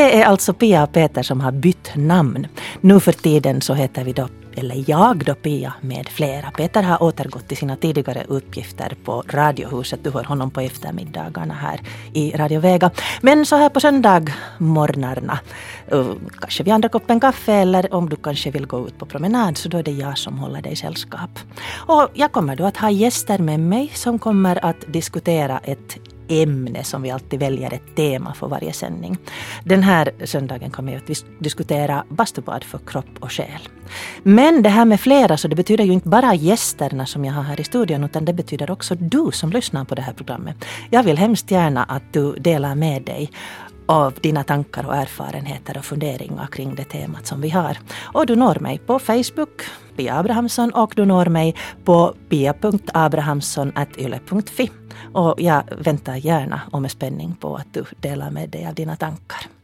Det är alltså Pia och Peter som har bytt namn. Nu för tiden så heter vi då eller jag då Pia med flera. Peter har återgått till sina tidigare uppgifter på Radiohuset. Du hör honom på eftermiddagarna här i Radio Vega. Men så här på söndagmorgnarna, eh, kanske vid andra koppen kaffe eller om du kanske vill gå ut på promenad så då är det jag som håller dig sällskap. Och jag kommer då att ha gäster med mig som kommer att diskutera ett ämne som vi alltid väljer ett tema för varje sändning. Den här söndagen kommer vi att diskutera bastubad för kropp och själ. Men det här med flera så det betyder ju inte bara gästerna som jag har här i studion utan det betyder också du som lyssnar på det här programmet. Jag vill hemskt gärna att du delar med dig av dina tankar och erfarenheter och funderingar kring det temat som vi har. Och du når mig på Facebook, Pia Abrahamsson, och du når mig på pia.abrahamsson.yle.fi. Och jag väntar gärna och med spänning på att du delar med dig av dina tankar.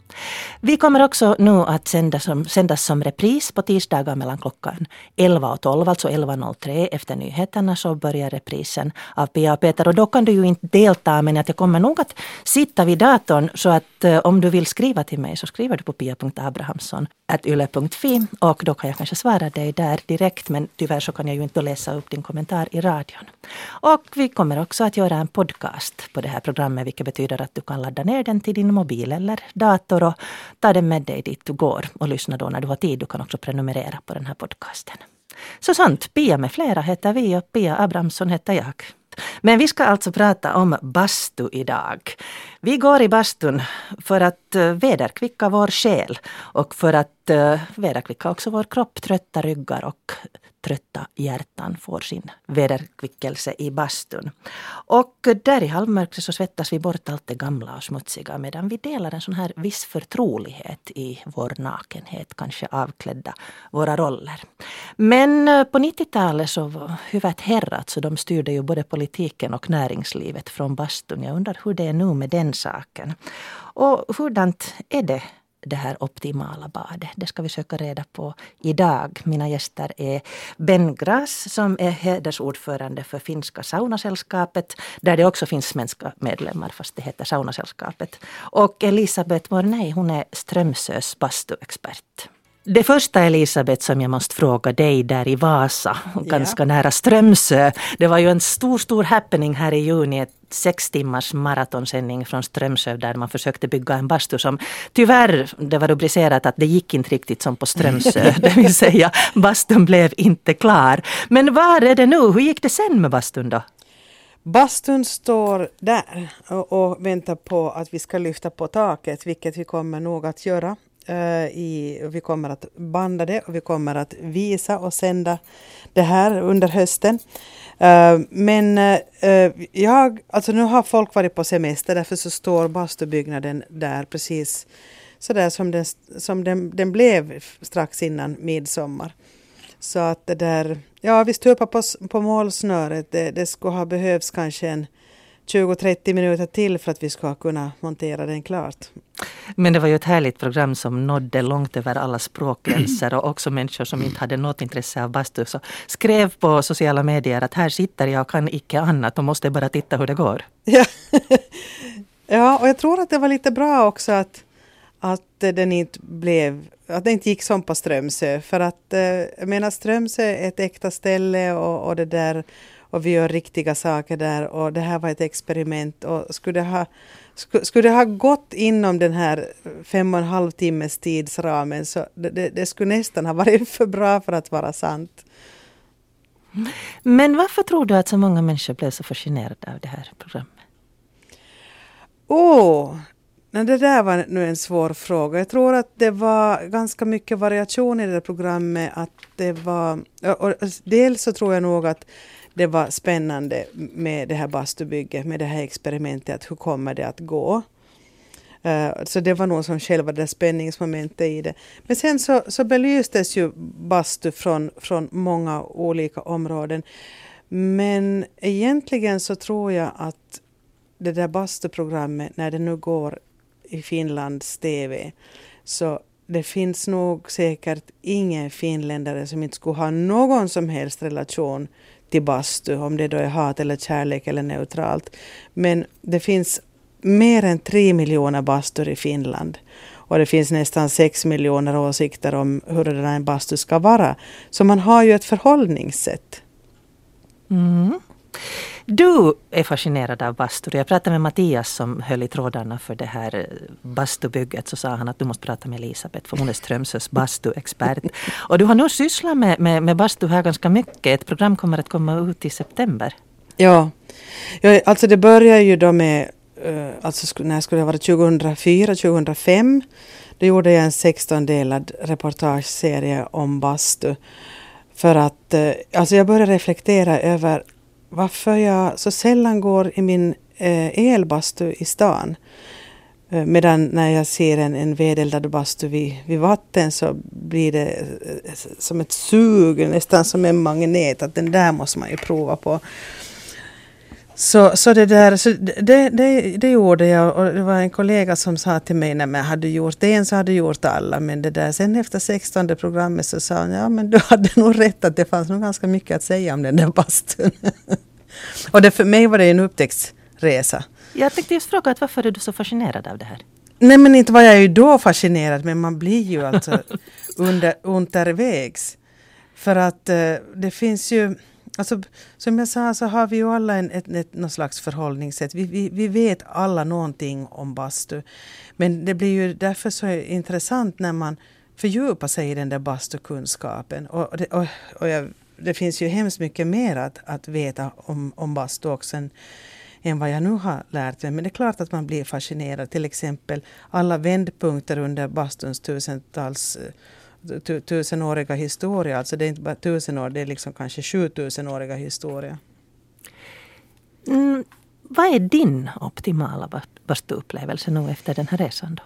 Vi kommer också nu att sändas som, sändas som repris på tisdagar mellan klockan 11 och 12, alltså 11.03 efter nyheterna så börjar reprisen av Pia och Peter. Och då kan du ju inte delta men att jag kommer nog att sitta vid datorn så att eh, om du vill skriva till mig så skriver du på pia.abrahamsson.yle.fi och då kan jag kanske svara dig där direkt men tyvärr så kan jag ju inte läsa upp din kommentar i radion. Och vi kommer också att göra en podcast på det här programmet vilket betyder att du kan ladda ner den till din mobil eller dator och ta den med dig dit du går och lyssna då när du har tid. Du kan också prenumerera på den här podcasten. Så sant, Pia med flera heter vi och Pia Abrahamsson heter jag. Men vi ska alltså prata om bastu idag. Vi går i bastun för att eh, vederkvicka vår själ och för att eh, vederkvicka också vår kropp, trötta ryggar och trötta hjärtan får sin vederkvickelse i bastun. Och där i halvmörkret så svettas vi bort allt det gamla och smutsiga medan vi delar en sån här viss förtrolighet i vår nakenhet, kanske avklädda våra roller. Men eh, på 90-talet så huvudet herrat så de styrde ju både politiken och näringslivet från bastun. Jag undrar hur det är nu med den saken. Och hurdant är det det här optimala badet? Det ska vi söka reda på idag. Mina gäster är Ben Gras som är hedersordförande för finska saunasällskapet där det också finns svenska medlemmar fast det heter saunasällskapet. Och Elisabeth Mornay, hon är Strömsös bastuexpert. Det första Elisabeth som jag måste fråga dig där i Vasa, ganska ja. nära Strömsö. Det var ju en stor, stor happening här i juni. Ett sex timmars maratonsändning från Strömsö där man försökte bygga en bastu som tyvärr, det var rubricerat att det gick inte riktigt som på Strömsö. det vill säga bastun blev inte klar. Men var är det nu? Hur gick det sen med bastun då? Bastun står där och, och väntar på att vi ska lyfta på taket, vilket vi kommer nog att göra Eh, I, vi kommer att banda det och vi kommer att visa och sända det här under hösten. Uh, men uh, jag, alltså nu har folk varit på semester därför så står bastubyggnaden där precis så där som, den, som den, den blev strax innan midsommar. Så att det där, ja vi stupar på, på målsnöret. Det, det skulle ha behövts kanske en 20-30 minuter till för att vi ska kunna montera den klart. Men det var ju ett härligt program som nådde långt över alla språkgränser och också människor som inte hade något intresse av bastu så skrev på sociala medier att här sitter jag och kan icke annat och måste bara titta hur det går. Ja, ja och jag tror att det var lite bra också att, att den inte blev att det inte gick som på Strömsö. För att eh, jag menar Strömsö är ett äkta ställe och, och det där och vi gör riktiga saker där och det här var ett experiment och skulle det ha, skulle det ha gått inom den här fem och en halv timmes tidsramen så det, det, skulle nästan ha varit för bra för att vara sant. Men varför tror du att så många människor blev så fascinerade av det här programmet? Åh, oh, det där var nu en svår fråga. Jag tror att det var ganska mycket variation i det programmet. Att det var, och dels så tror jag nog att det var spännande med det här bastubygget, med det här experimentet, att hur kommer det att gå? Uh, så det var nog som själva det spänningsmomentet i det. Men sen så, så belystes ju bastu från, från många olika områden. Men egentligen så tror jag att det där bastuprogrammet, när det nu går i Finlands TV, så det finns nog säkert ingen finländare som inte skulle ha någon som helst relation till bastu, om det då är hat eller kärlek eller neutralt. Men det finns mer än tre miljoner bastur i Finland. och det finns nästan sex miljoner åsikter om hur en bastu ska vara. Så man har ju ett förhållningssätt. Mm. Du är fascinerad av bastur. Jag pratade med Mattias som höll i trådarna för det här eh, bastubygget. Så sa han att du måste prata med Elisabeth för hon är Strömsös bastuexpert. Och du har nog sysslat med, med, med bastu här ganska mycket. Ett program kommer att komma ut i september. Ja, ja alltså det börjar ju då med, uh, alltså när skulle det vara 2004, 2005. Då gjorde jag en 16-delad reportageserie om bastu. För att uh, alltså jag började reflektera över varför jag så sällan går i min eh, elbastu i stan. Eh, medan när jag ser en, en vedeldad bastu vid, vid vatten så blir det eh, som ett sug, nästan som en magnet, att den där måste man ju prova på. Så, så det där, så det, det, det gjorde jag och det var en kollega som sa till mig, när man hade gjort en så hade du gjort alla. Men det där, sen efter 16 programmet så sa hon, ja men du hade nog rätt att det fanns nog ganska mycket att säga om den där bastun. och det, för mig var det en upptäcktsresa. Jag tänkte just fråga, att varför är du så fascinerad av det här? Nej men inte var jag ju då fascinerad, men man blir ju alltså under, undervägs. För att eh, det finns ju Alltså, som jag sa så har vi ju alla en, ett, ett, något slags förhållningssätt. Vi, vi, vi vet alla någonting om bastu. Men det blir ju därför så intressant när man fördjupar sig i den där bastukunskapen. Och, det, och, och jag, det finns ju hemskt mycket mer att, att veta om, om bastu också än, än vad jag nu har lärt mig. Men det är klart att man blir fascinerad. Till exempel alla vändpunkter under bastuns tusentals eh, tusenåriga historia. Alltså det är inte bara tusen år, det är liksom kanske sjutusenåriga historia. Mm, vad är din optimala bastuupplevelse nu efter den här resan? Då?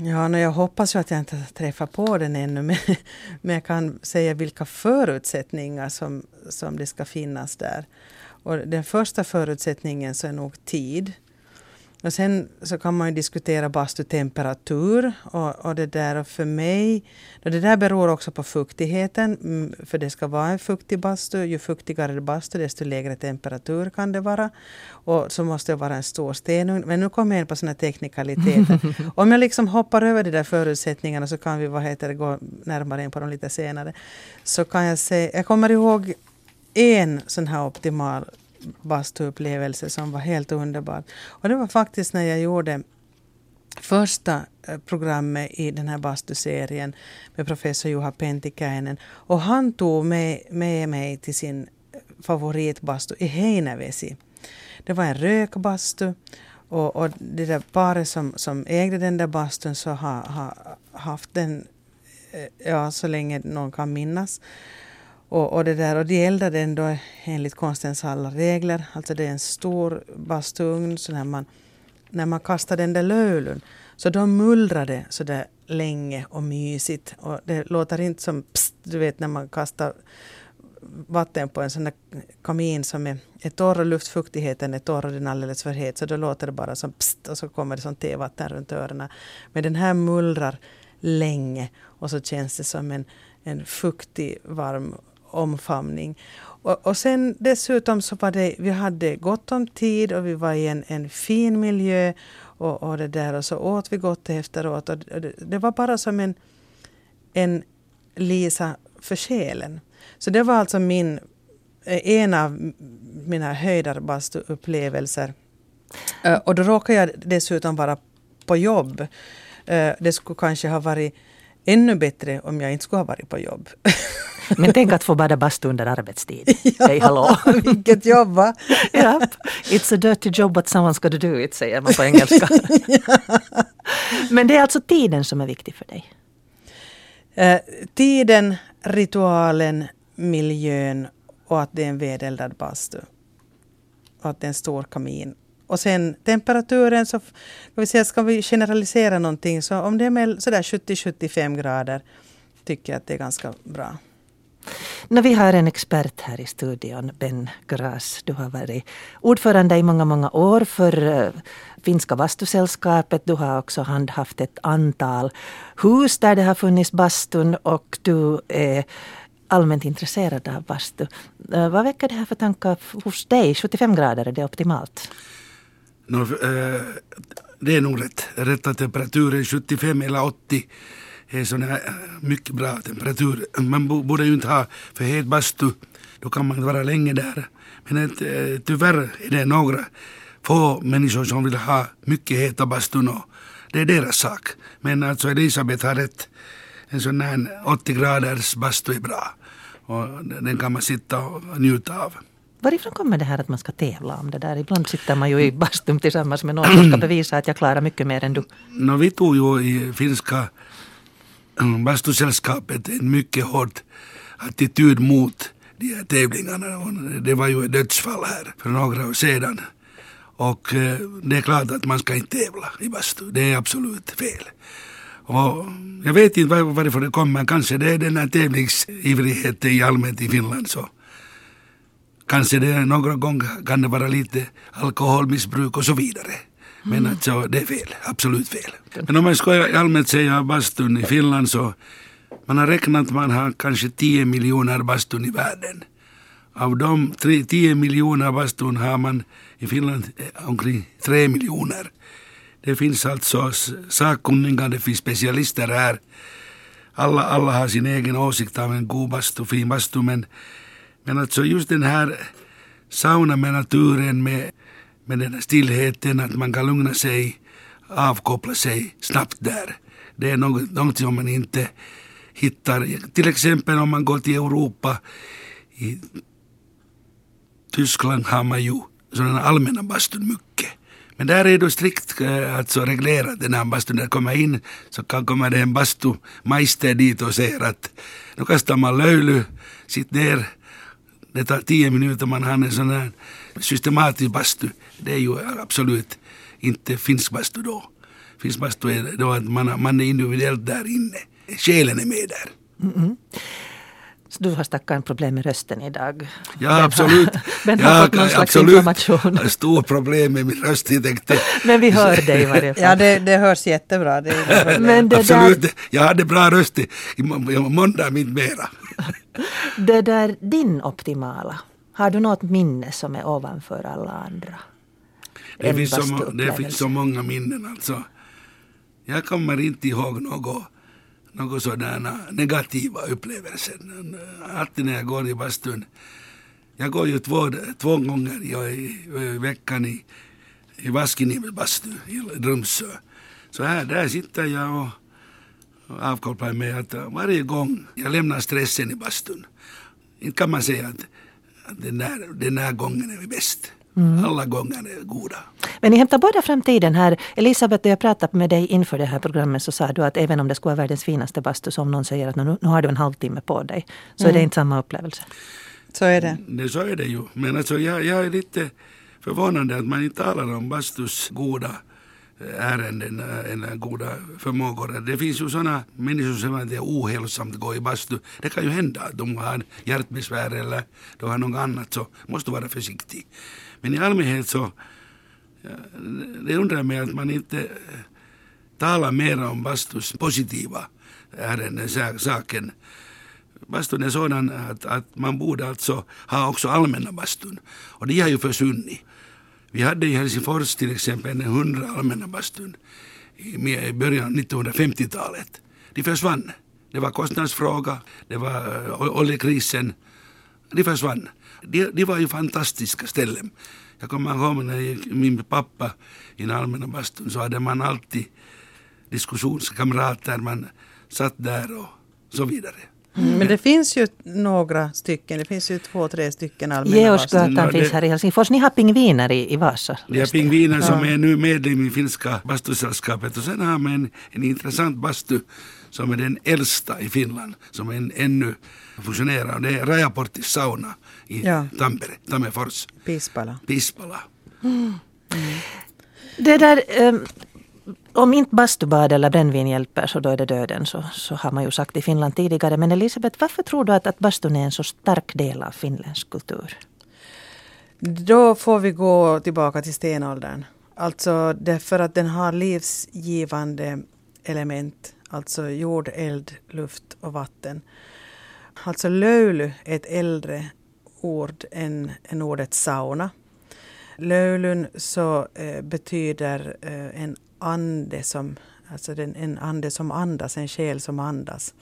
Ja, no, jag hoppas ju att jag inte träffar på den ännu men, men jag kan säga vilka förutsättningar som, som det ska finnas där. Och den första förutsättningen så är nog tid. Och sen så kan man ju diskutera bastutemperatur och, och det där och för mig, det där beror också på fuktigheten, mm, för det ska vara en fuktig bastu. Ju fuktigare bastu desto lägre temperatur kan det vara. Och så måste det vara en stor stenugn. Men nu kommer jag in på sådana teknikaliteter. Om jag liksom hoppar över de där förutsättningarna så kan vi vad heter det, gå närmare in på dem lite senare. Så kan jag säga, jag kommer ihåg en sån här optimal bastuupplevelse som var helt underbar. Och det var faktiskt när jag gjorde första eh, programmet i den här bastuserien med professor Juha Pentikäinen. Och han tog med, med mig till sin favoritbastu i Heinävesi. Det var en rökbastu och, och det där paret som, som ägde den där bastun så har ha, haft den eh, ja, så länge någon kan minnas. Och, och, det där, och de eldade ändå enligt konstens alla regler. Alltså det är en stor bastuugn så när man, när man kastar den där lölen så då mullrar det så där länge och mysigt. Och det låter inte som pst, du vet när man kastar vatten på en sån där kamin som är, är torr och luftfuktigheten är torr och den är alldeles för het så då låter det bara som pst och så kommer det som tevatten runt öronen. Men den här mullrar länge och så känns det som en, en fuktig, varm omfamning. Och, och sen dessutom så var det, vi hade gott om tid och vi var i en, en fin miljö och, och det där och så åt vi gott efteråt. Och det, det var bara som en, en Lisa för själen. Så det var alltså min, eh, en av mina höjdarbastuupplevelser. Eh, och då råkade jag dessutom vara på jobb. Eh, det skulle kanske ha varit ännu bättre om jag inte skulle ha varit på jobb. Men tänk att få bada bastu under arbetstid. ja, Hej hallå! Vilket jobb va? ja, it's a dirty job but someone's got to do it säger man på engelska. Men det är alltså tiden som är viktig för dig? Eh, tiden, ritualen, miljön och att det är en vedeldad bastu. Och att det är en stor kamin. Och sen temperaturen, så ska vi, säga, ska vi generalisera någonting så om det är 70-75 grader tycker jag att det är ganska bra. När vi har en expert här i studion, Ben Gras. Du har varit ordförande i många, många år för eh, Finska bastusällskapet. Du har också handhaft ett antal hus där det har funnits bastun och du är allmänt intresserad av bastu. Eh, vad väcker det här för tankar hos dig? 75 grader, är det optimalt? No, eh, det är nog rätt. Rätta temperaturen 75 eller 80 är sån här eh, mycket bra temperatur. Man borde ju inte ha för het bastu. Då kan man vara länge där. Men eh, tyvärr är det några få människor som vill ha mycket heta bastun och det är deras sak. Men alltså Elisabeth har rätt. En sån här 80 graders bastu är bra. Och den kan man sitta och njuta av. Varifrån kommer det här att man ska tävla om det där? Ibland sitter man ju i bastun tillsammans med någon som ska bevisa att jag klarar mycket mer än du. No, vi tog ju i finska mm, bastusällskapet en mycket hård attityd mot de här tävlingarna. Det var ju ett dödsfall här för några år sedan. Och eh, det är klart att man ska inte tävla i bastu. Det är absolut fel. Och jag vet inte varifrån det kommer. Kanske det är den här tävlingsivrigheten i allmänhet i Finland. Så. Kanske det några gånger kan det vara lite alkoholmissbruk och så vidare. Men alltså det är fel, absolut fel. Men om man ska allmänt säga bastun i Finland så man har räknat att man har kanske 10 miljoner bastun i världen. Av de 10 miljoner bastun har man i Finland eh, omkring 3 miljoner. Det finns alltså sakkunniga, det finns specialister här. Alla, alla har sin egen åsikt av en god bastu, fin bastu, men, men alltså just den här sauna med naturen, med, med den här stillheten, att man kan lugna sig, avkoppla sig snabbt där. Det är något, något som man inte hittar, till exempel om man går till Europa, i Tyskland har man ju sådana allmänna bastun mycket. Men där är det strikt eh, alltså reglerat den här bastun. När kommer in så kan komma det en bastumajster dit och säger att nu kastar man löyly, sitt ner. Det tar tio minuter man har en sån här systematisk bastu. Det är ju absolut inte finsk bastu då. Finsk bastu är då att man, man är individuellt där inne. Själen är med där. Mm -hmm. Så du har stackarn problem med rösten idag. Ja, absolut. Ben har ja, fått någon slags absolut. inflammation. Stor problem med min röst. Jag tänkte. Men vi hör dig i varje fall. Ja, det, det hörs jättebra. Det, det Men det absolut. Där... Jag hade bra röst i, i måndag, inte mera. Det där din optimala. Har du något minne som är ovanför alla andra? Det, finns så, det finns så många minnen alltså. Jag kommer inte ihåg något några sådana negativa upplevelser. Alltid när jag går i bastun. Jag går ju två, två gånger i, i veckan i, i Vaskiniemens bastu i Drumsö. Så här, där sitter jag och, och avkopplar mig att varje gång jag lämnar stressen i bastun. Inte kan man säga att, att den, där, den här gången är bäst. Mm. Alla gånger är goda. Men ni hämtar båda framtiden här. Elisabeth, när jag pratade med dig inför det här programmet så sa du att även om det skulle vara världens finaste bastu så om någon säger att nu, nu har du en halvtimme på dig så mm. är det mm. inte samma upplevelse. Så är det. det så är det ju. Men alltså jag, jag är lite förvånad att man inte talar om bastus goda ärenden eller goda förmågor. Det finns ju sådana människor som säger att det är ohälsosamt att gå i bastu. Det kan ju hända att de har hjärtbesvär eller de har något annat så måste vara försiktig. Men i allmänhet så det undrar mig att man inte eh, talar mer om bastus positiva ärenden, saken. Bastun är sådan att, att man borde alltså ha också allmänna bastun. Och de har ju försvunnit. Vi hade i Helsingfors till exempel en hundra allmänna bastun i början av 1950-talet. De försvann. Det var kostnadsfråga, det var eh, oljekrisen. De försvann. De, de var ju fantastiska ställen. Jag kommer ihåg när jag min pappa i den allmänna bastun så hade man alltid diskussionskamrater. Man satt där och så vidare. Mm, men det finns ju några stycken, det finns ju två, tre stycken allmänna Georgsgatan ja, finns här i Helsingfors. Ni har pingviner i, i Vasa. Det är pingviner ja. som är nu medlem i finska bastusällskapet. Och sen har man en, en intressant bastu som är den äldsta i Finland, som en, ännu funktionerar. Det är Rajaportis sauna i ja. Tampere, Tammerfors. Pispala. Pispala. Mm. Mm. Det där, um, om inte bastubad eller brännvin hjälper så då är det döden. Så, så har man ju sagt i Finland tidigare. Men Elisabeth, varför tror du att, att bastun är en så stark del av finländsk kultur? Då får vi gå tillbaka till stenåldern. Alltså därför att den har livsgivande element. Alltså jord, eld, luft och vatten. Alltså löyly är ett äldre ord än, än ordet sauna. Löylyn så eh, betyder eh, en ande som, alltså den, en ande som andas, en själ som andas.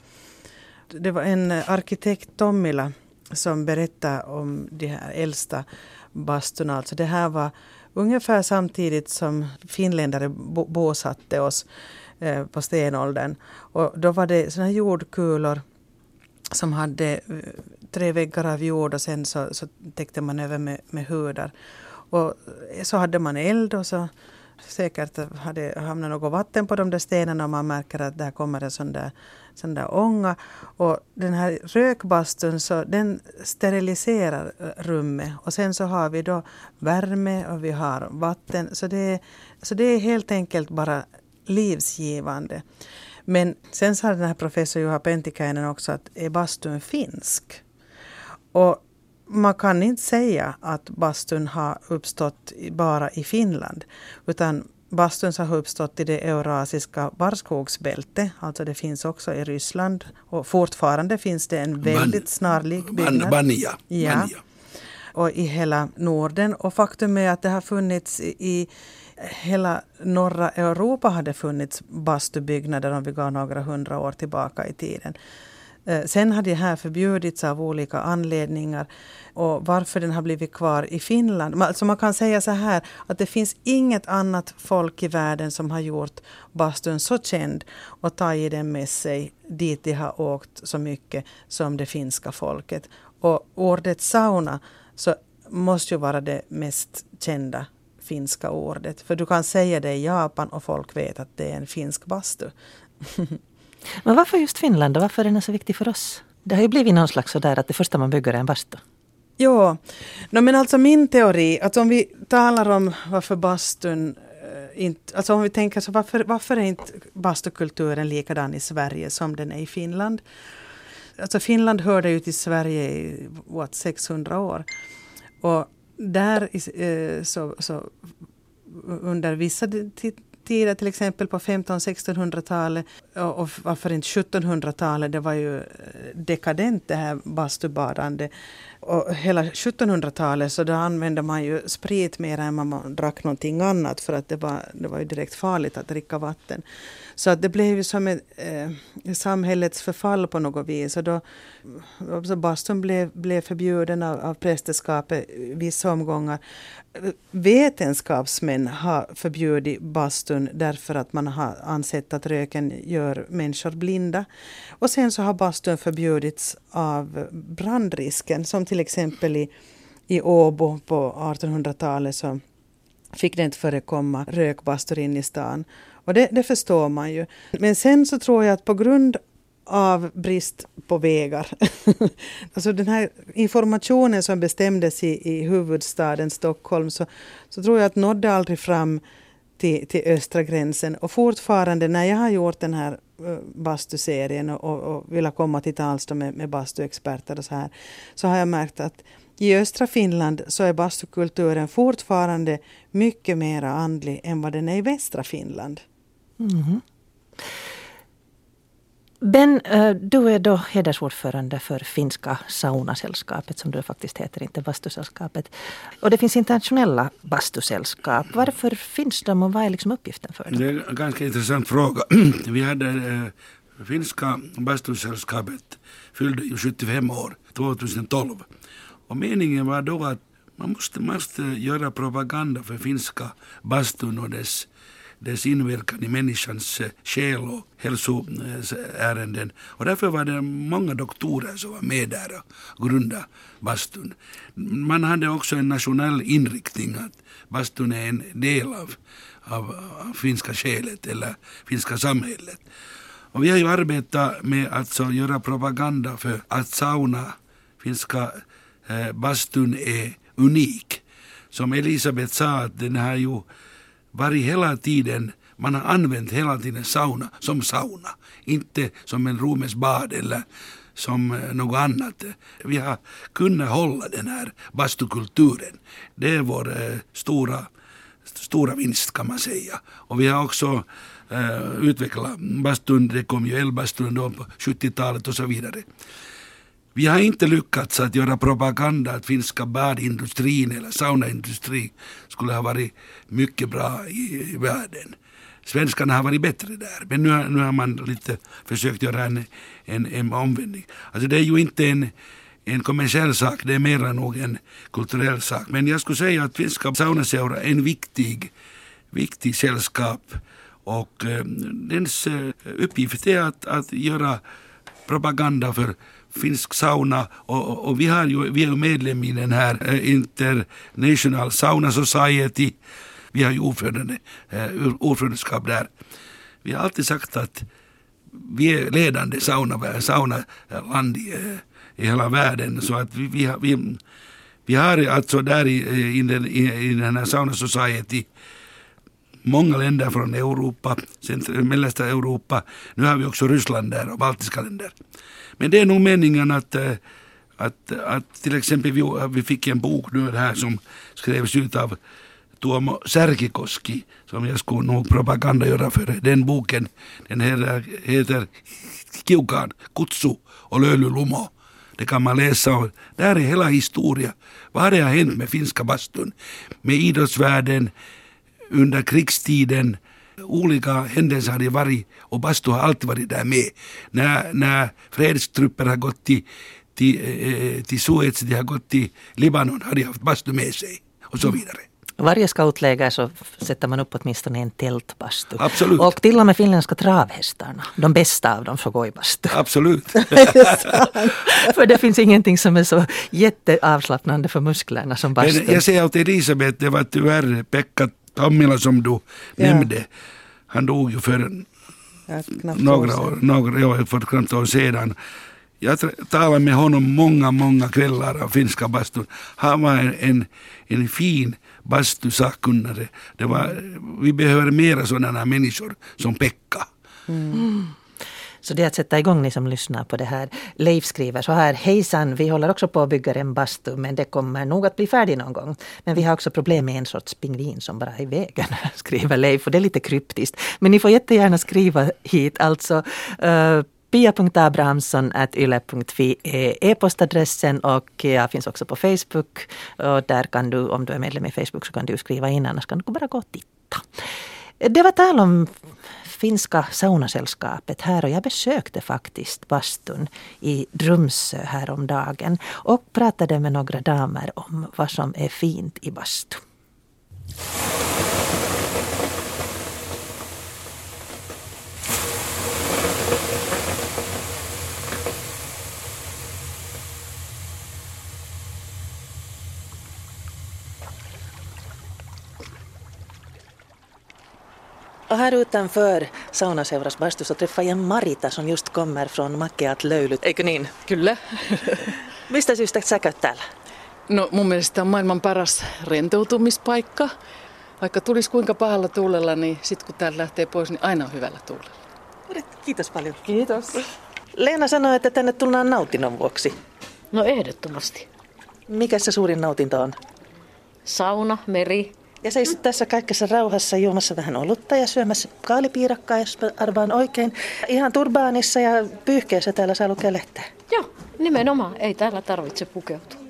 Det var en arkitekt, Tommila, som berättade om de här äldsta bastuna. Alltså det här var ungefär samtidigt som finländare bosatte oss eh, på stenåldern. Och då var det såna jordkulor som hade eh, tre väggar av jord och sen så, så täckte man över med, med hudar. Och så hade man eld och så säkert har det hamnat något vatten på de där stenarna och man märker att där kommer en sån där, sån där ånga. Och den här rökbastun så den steriliserar rummet och sen så har vi då värme och vi har vatten. Så det, så det är helt enkelt bara livsgivande. Men sen sa den här professor Juha Pentikäinen också att är bastun finsk? Och man kan inte säga att bastun har uppstått bara i Finland. Utan bastun har uppstått i det eurasiska barrskogsbältet. Alltså det finns också i Ryssland. Och fortfarande finns det en väldigt snarlik byggnad. Banja. Ja. Och i hela Norden. Och faktum är att det har funnits i hela norra Europa hade funnits bastubyggnader om vi går några hundra år tillbaka i tiden. Eh, sen har det här förbjudits av olika anledningar. Och varför den har blivit kvar i Finland. Alltså man kan säga så här att det finns inget annat folk i världen som har gjort bastun så känd och tagit den med sig dit de har åkt så mycket som det finska folket. Och ordet sauna så måste ju vara det mest kända finska ordet. För du kan säga det i Japan och folk vet att det är en finsk bastu. Men varför just Finland och varför är den så viktig för oss? Det har ju blivit någon slags sådär att det första man bygger är en bastu. Ja, no, men alltså min teori, att om vi talar om varför bastun eh, inte, alltså om vi tänker så varför, varför är inte bastukulturen likadan i Sverige som den är i Finland? Alltså Finland hörde ju till Sverige i what, 600 år. Och där eh, så, så under vissa tider, till exempel på 1500-1600-talet och varför inte 1700-talet, det var ju eh, dekadent det här bastubadande. Och hela 1700-talet så då använde man ju sprit mer än man drack någonting annat för att det var, det var ju direkt farligt att dricka vatten. Så att det blev ju som ett, eh, samhällets förfall på något vis. Och då, så bastun blev, blev förbjuden av, av prästerskapet i vissa omgångar. Vetenskapsmän har förbjudit bastun därför att man har ansett att röken gör människor blinda. Och sen så har bastun förbjudits av brandrisken som till exempel i, i Åbo på 1800-talet så fick det inte förekomma rökbastor in i stan. Och det, det förstår man ju. Men sen så tror jag att på grund av brist på vägar. alltså den här informationen som bestämdes i, i huvudstaden Stockholm så, så tror jag att nådde aldrig fram till, till östra gränsen. Och fortfarande när jag har gjort den här eh, bastuserien och, och, och vill komma till tals med, med bastuexperter och så här, så har jag märkt att i östra Finland så är bastukulturen fortfarande mycket mer andlig än vad den är i västra Finland. Mm. Ben, eh, du är då hedersordförande för finska saunasällskapet som det faktiskt heter, inte bastusällskapet. Och det finns internationella bastusällskap. Varför finns de och vad är liksom uppgiften för dem? Det är en ganska intressant fråga. Vi hade äh, finska bastusällskapet fyllde ju 75 år 2012. Och meningen var då att man måste, måste göra propaganda för finska bastun och dess dess inverkan i människans eh, själ och hälsoärenden. Och därför var det många doktorer som var med där och grundade bastun. Man hade också en nationell inriktning att bastun är en del av, av, av finska själet eller finska samhället. Och vi har ju arbetat med att så göra propaganda för att sauna, finska Eh, bastun är unik. Som Elisabeth sa, att den har ju varit hela tiden, man har använt hela tiden sauna som sauna. Inte som en romersk bad eller som eh, något annat. Vi har kunnat hålla den här bastukulturen. Det är vår eh, stora, stora vinst kan man säga. Och vi har också eh, utvecklat bastun, det kom ju elbastun då på 70-talet och så vidare. Vi har inte lyckats att göra propaganda att finska badindustrin eller saunaindustrin skulle ha varit mycket bra i, i världen. svenskarna har varit bättre där. Men nu, har- nu har man lite försökt göra en, en, en omvändning. Alltså det är ju inte en, en kommersiell sak, det är mer nog en kulturell sak. Men jag skulle säga att finska saunaseura är en viktig, viktig sällskap och eh, dens eh, uppgift är att, att göra propaganda för finsk sauna och, och, vi, har ju, vi är ju medlem i den här eh, International Sauna Society. Vi har ju ordförande, eh, ordförandeskap där. Vi har alltid sagt att vi är ledande sauna, saunaland eh, i, i hela världen. Så att vi, vi, har- vi, vi har alltså där i, i, den, i, den här Sauna Society många länder från Europa, mellersta Europa. Nu har vi också Ryssland där och baltiska länder. Men det är nog meningen att, eh, att, att till exempel vi, vi fick en bok nu här som skrevs ut av Tuomo Särkikoski som jag skulle nog propaganda göra för. Den boken den heter, heter Kiukaan, Kutsu och Lölylumo. Det kan man läsa om. där är hela historia. Vad har det hänt med finska bastun? Med idrottsvärlden, under krigstiden. Olika händelser har det varit och bastu har alltid varit där med. När, när fredstrupper har gått till, till, eh, till Suez, de har gått till Libanon, har de haft bastu med sig och så vidare. Varje scoutläger så sätter man upp åtminstone en tältbastu. Absolut. Och till och med finländska travhästarna, de bästa av dem får gå i bastu. Absolut. för det finns ingenting som är så jätteavslappnande för musklerna som Men bastun. jag säger åt Elisabeth, det var tyvärr Pekka Tammila som du nämnde. Han dog ju för några år några år, för knappt år sedan. Jag talade med honom många, många kvällar av finska bastun. Han var en, en, en fin bastusakkunnare. Det var, vi behöver mera sådana människor som Pekka. Så det är att sätta igång ni som lyssnar på det här. Leif skriver så här. Hejsan, vi håller också på att bygga en bastu men det kommer nog att bli färdig någon gång. Men vi har också problem med en sorts pingvin som bara är i vägen, skriver Leif. Och det är lite kryptiskt. Men ni får jättegärna skriva hit. Alltså eh, uh, pia.abrahamsson.yle.fi är e-postadressen och jag finns också på Facebook. Och där kan du, om du är medlem i Facebook, så kan du skriva in, annars kan du bara gå och titta. Det var tal om finska saunasällskapet här och jag besökte faktiskt bastun i Drumsö häromdagen och pratade med några damer om vad som är fint i bastu. Och här utanför Saunaseuras bastu så träffar jag Marita som just kommer från Makeat löylyt, eikö niin? Kyllä. Mistä syystä sä käyt täällä? No mun mielestä tämä on maailman paras rentoutumispaikka. Vaikka tulisi kuinka pahalla tuulella, niin sitten kun täällä lähtee pois, niin aina on hyvällä tuulella. Kiitos paljon. Kiitos. Leena sanoi, että tänne tullaan nautinnon vuoksi. No ehdottomasti. Mikä se suurin nautinto on? Sauna, meri. Ja seisot tässä kaikessa rauhassa juomassa vähän olutta ja syömässä kaalipiirakkaa, jos mä arvaan oikein. Ihan turbaanissa ja pyyhkeessä täällä saa lukea lehteä. Joo, nimenomaan. Ei täällä tarvitse pukeutua.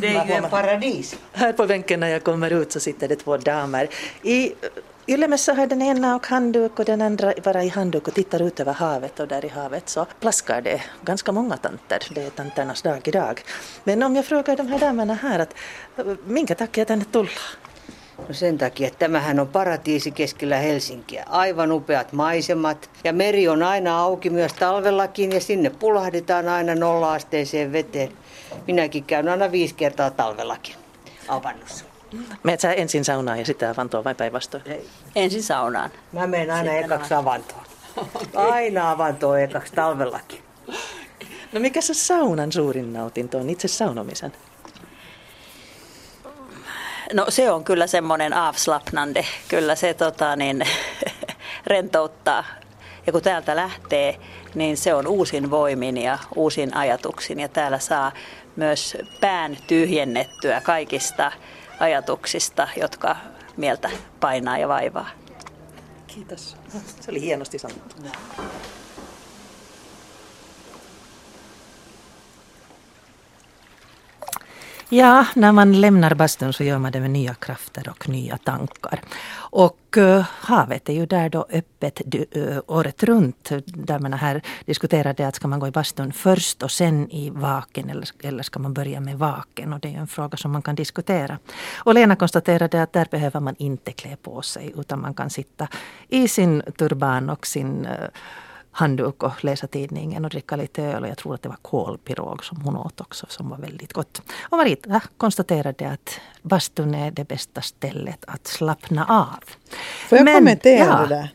Det är ju en paradis. Här på bänken när jag kommer ut så sitter det två damer. I Yllemessä har den ena och handduk och den andra bara i handduk och tittar ut över havet och där i havet så plaskar det ganska många tanter. Det är tanternas dag idag. Men om jag frågar de här damerna här att minkä takia tänne tullaan? No sen takia, että tämähän on paratiisi keskellä Helsinkiä. Aivan upeat maisemat ja meri on aina auki myös talvellakin ja sinne pulahdetaan aina nolla-asteiseen veteen. Minäkin käyn aina viisi kertaa talvellakin avannossa. Menet sä ensin saunaan ja sitten avantoon vai päinvastoin? Ensin saunaan. Mä menen aina ekaksi avantoon. Aina avantoon ekaksi talvellakin. No mikä se saunan suurin nautinto on itse saunomisen? No se on kyllä semmoinen avslappnande. Kyllä se tota, niin, rentouttaa. Ja kun täältä lähtee, niin se on uusin voimin ja uusin ajatuksin. Ja täällä saa myös pään tyhjennettyä kaikista ajatuksista, jotka mieltä painaa ja vaivaa. Kiitos. Se oli hienosti sanottu. Ja, när man lämnar bastun så gör man det med nya krafter och nya tankar. Och uh, havet är ju där då öppet uh, året runt. Där man här diskuterade att ska man gå i bastun först och sen i vaken eller, eller ska man börja med vaken? Och det är ju en fråga som man kan diskutera. Och Lena konstaterade att där behöver man inte klä på sig utan man kan sitta i sin turban och sin uh, handduk och läsa tidningen och dricka lite öl. Och jag tror att det var kolpirog som hon åt också som var väldigt gott. Och Marita konstaterade att bastun är det bästa stället att slappna av. Får jag Men, kommentera ja, det där?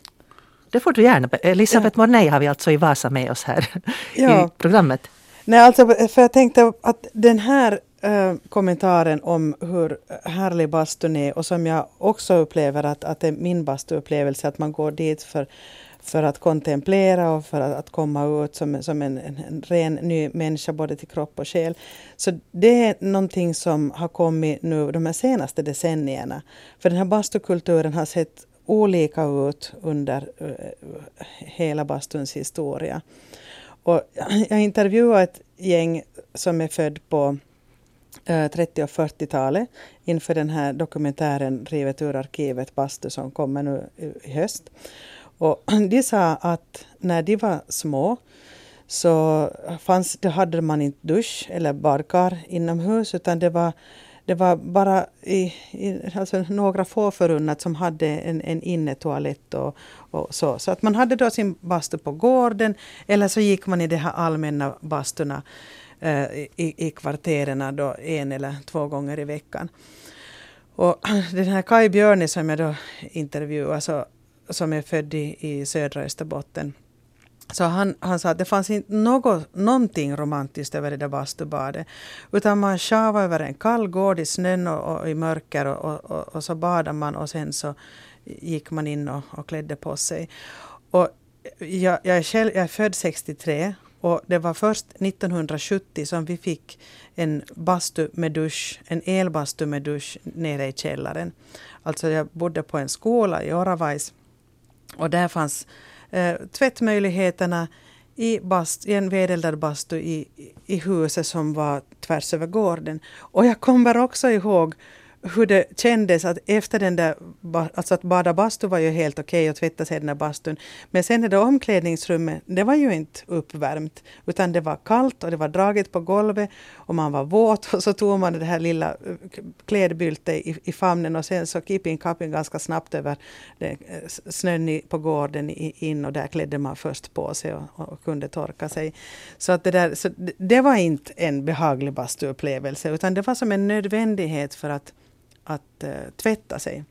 Det får du gärna. Elisabeth ja. Mornay har vi alltså i Vasa med oss här ja. i programmet. Nej, alltså för jag tänkte att den här äh, kommentaren om hur härlig bastun är och som jag också upplever att, att det är min bastuupplevelse att man går dit för för att kontemplera och för att, att komma ut som, som en, en, en, ren ny människa både till kropp och själ. Så det är någonting som har kommit nu de här senaste decennierna. För den här bastukulturen har sett olika ut under uh, hela bastuns historia. Och jag intervjuade ett gäng som är född på eh, 30 och 40-talet inför den här dokumentären Rivet ur arkivet Bastu som kommer nu i höst. Och de sa att när de var små så fanns, då hade man inte dusch eller badkar inomhus utan det var, det var bara i, i, alltså några få förunnat som hade en, en innetoalett och, och så. Så att man hade då sin bastu på gården eller så gick man i de här allmänna basturna eh, i, i kvarteren då en eller två gånger i veckan. Och den här Kai Björni som jag då intervjuade så som är född i, i södra Österbotten. Så han, han sa att det fanns inte något, någonting romantiskt över det där bastubadet. Utan man sjavade över en kall gård i snön och, och i mörker och, och, och, så badade man och sen så gick man in och, och klädde på sig. Och jag, jag, är själv, jag är född 63 och det var först 1970 som vi fick en bastu med dusch, en elbastu med dusch nere i källaren. Alltså jag bodde på en skola i Oravais och där fanns eh, tvättmöjligheterna i, bast, i en vedeldad bastu i, i huset som var tvärs över gården. Och jag kommer också ihåg hur det kändes att efter den där, alltså att bada bastu var ju helt okej okay och tvätta sig i den där bastun. Men sen det där omklädningsrummet, det var ju inte uppvärmt utan det var kallt och det var draget på golvet och man var våt och så tog man det här lilla eh, klädbyltet i, i famnen och sen så keeping kapping ganska snabbt över det, eh, snön på gården in och där klädde man först på sig och, och kunde torka sig. Så att det där, så det var inte en behaglig bastuupplevelse utan det var som en nödvändighet för att att uh, tvätta sig.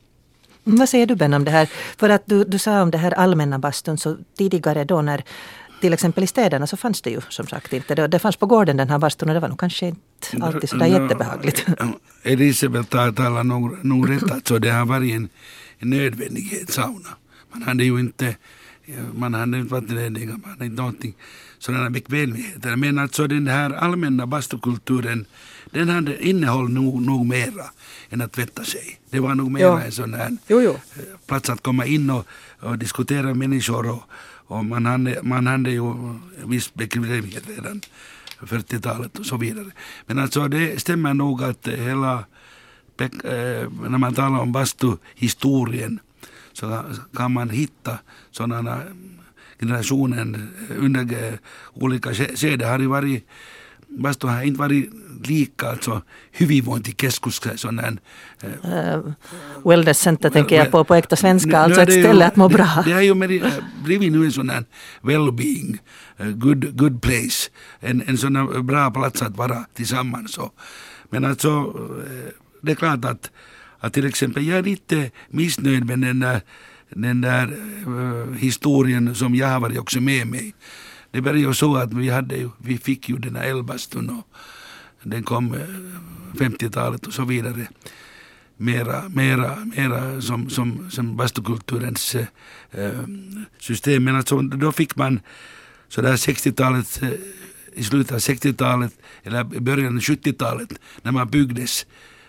Vad säger du Ben om det här? För att du, du sa om det här allmänna bastun så tidigare då när till exempel i städerna så fanns det ju som sagt inte. Det, det fanns på gården den här bastun och det var nog kanske inte alltid sådär no, jättebehagligt. Elisabeth talar nog, nog rätt. Alltså det har varit en, en nödvändighet sauna. Man hade ju inte man hade inte vattenledningar, man hade inte någonting sådana bekvämligheter. Men alltså den här allmänna bastukulturen den hade innehåll nog, nog mera än att tvätta sig. Det var nog mera ja. en sån här jo, jo. Eh, plats att komma in och, och diskutera människor och, och man, hade, man hade ju viss bekvämlighet redan 40-talet och så vidare. Men alltså det stämmer nog att hela, eh, när man talar om bastuhistorien så kan man hitta sådana generationen under olika skeden har det varit Basto har inte varit lika alltså, hyvinvointikeskus. Sån där, uh, wellness center well, tänker jag på på äkta svenska, alltså ett ställe att må bra. Det, det har ju blivit nu en sån här well-being, uh, good, good place, en, en sån bra plats att vara tillsammans. Och, men alltså, uh, det är klart att, att till exempel jag är lite missnöjd med den där, den där uh, historien som jag har varit också med mig det började ju så att vi, hade, vi fick ju den här elbastun och den kom 50-talet eh, och så vidare. Mera, mera, mera som, som, som bastukulturens äh, system. Men alltså, då fick man sådär 60-talet, äh, i slutet av 60-talet eller i början av 70-talet när man byggdes,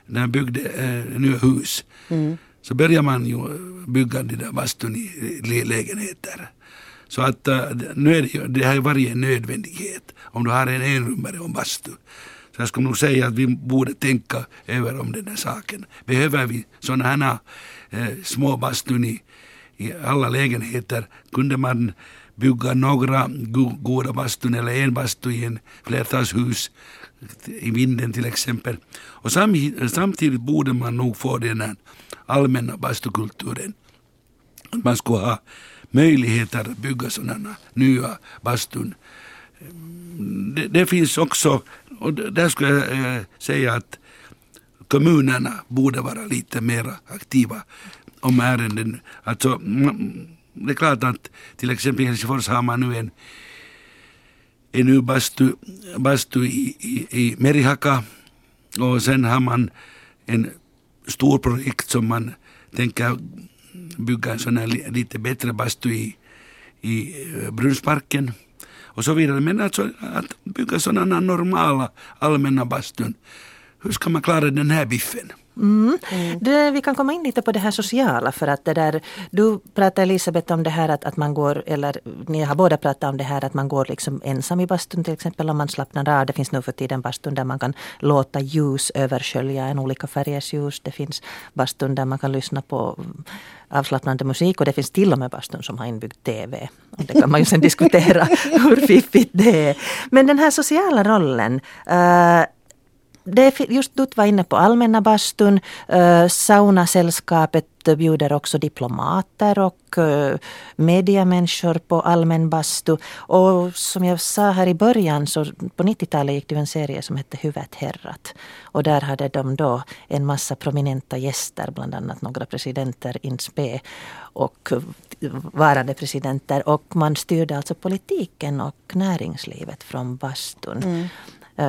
när man byggde äh, nya hus. Mm. Så började man ju bygga de där bastun i lägenheter. Så att uh, nu är det, det har varit en nödvändighet. Om du har en enrummare och bastu så jag skulle nog säga att vi borde tänka över om den här saken. Behöver vi sådana här eh, små bastun i, i alla lägenheter? Kunde man bygga några go goda bastun eller en bastu i en flertalshus i vinden till exempel. Och sam, samtidigt borde man nog få den här allmänna bastukulturen. Att man skulle ha möjligheter att bygga sådana nya bastun. Det, det finns också, och där skulle jag eh, säga att kommunerna borde vara lite mer aktiva om ärenden. Alltså, mm, det är klart att till exempel i Helsingfors har man nu en, en ny bastu, bastu i, i, i Merihaka och sen har man en stor projekt som man tänker bygga en sån här lite bättre bastu i, i eh, Brunnsparken och så vidare. Men alltså att bygga sådana normala allmänna bastun. Hur ska man klara den här biffen? Mm. Det, vi kan komma in lite på det här sociala för att det där, du pratar Elisabeth om det här att, att man går, eller ni har båda pratat om det här att man går liksom ensam i bastun till exempel om man slappnar av. Det finns nu för tiden bastun där man kan låta ljus överskölja en olika färgers ljus. Det finns bastun där man kan lyssna på avslappnande musik och det finns till och med bastun som har inbyggd TV. Och det kan man ju sen diskutera hur fiffigt det är. Men den här sociala rollen uh, det är just du var inne på allmänna bastun. Uh, saunasällskapet bjuder också diplomater och eh, mediamänniskor på allmän bastu. Och som jag sa här i början så på 90-talet gick det en serie som hette Huvudet herrat. Och där hade de då en massa prominenta gäster, bland annat några presidenter in spe och eh, varande presidenter. Och man styrde alltså politiken och näringslivet från bastun. Mm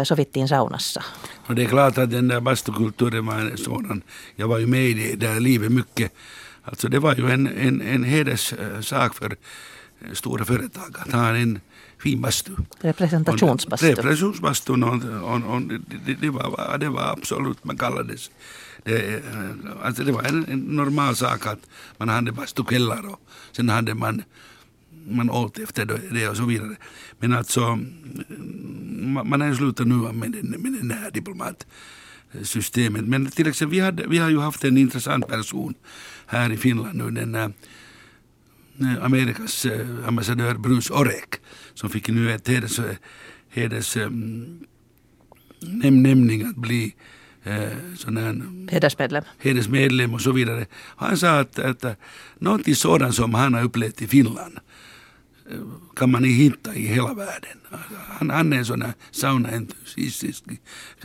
sovittiin saunassa. Och det är klart att den där bastukulturen var en sådan. Jag var ju med i det där livet mycket. Alltså det var ju en, en, en hederssak för stora företag att ha en fin bastu. Representationsbastu. Representationsbastun och, och, och det, det, var, det var absolut, man kallades det, alltså det var en, en normal sak att man hade bastukällar och sen hade man man åt efter det och så vidare. Men alltså, man har slutat nu med, den, med den här diplomatsystemet. Men till exempel, vi, hade, vi har ju haft en intressant person här i Finland nu, den här Amerikas eh, ambassadör Bruce Orek, som fick nu ett heders, heders um, nämning att bli eh, sån här, hedersmedlem. hedersmedlem och så vidare. Han sa att, att någonting sådant som han har upplevt i Finland kan man hitta i hela världen. Han, han är en sån här saunaentusiastisk